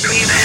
passion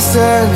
ser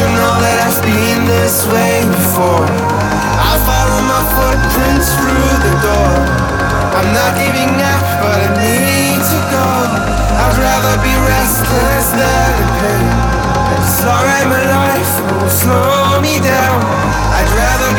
you know that I've been this way before. I follow my footprints through the door. I'm not giving up, but I need to go. I'd rather be restless than in pain. It's alright, my life won't slow me down. I'd rather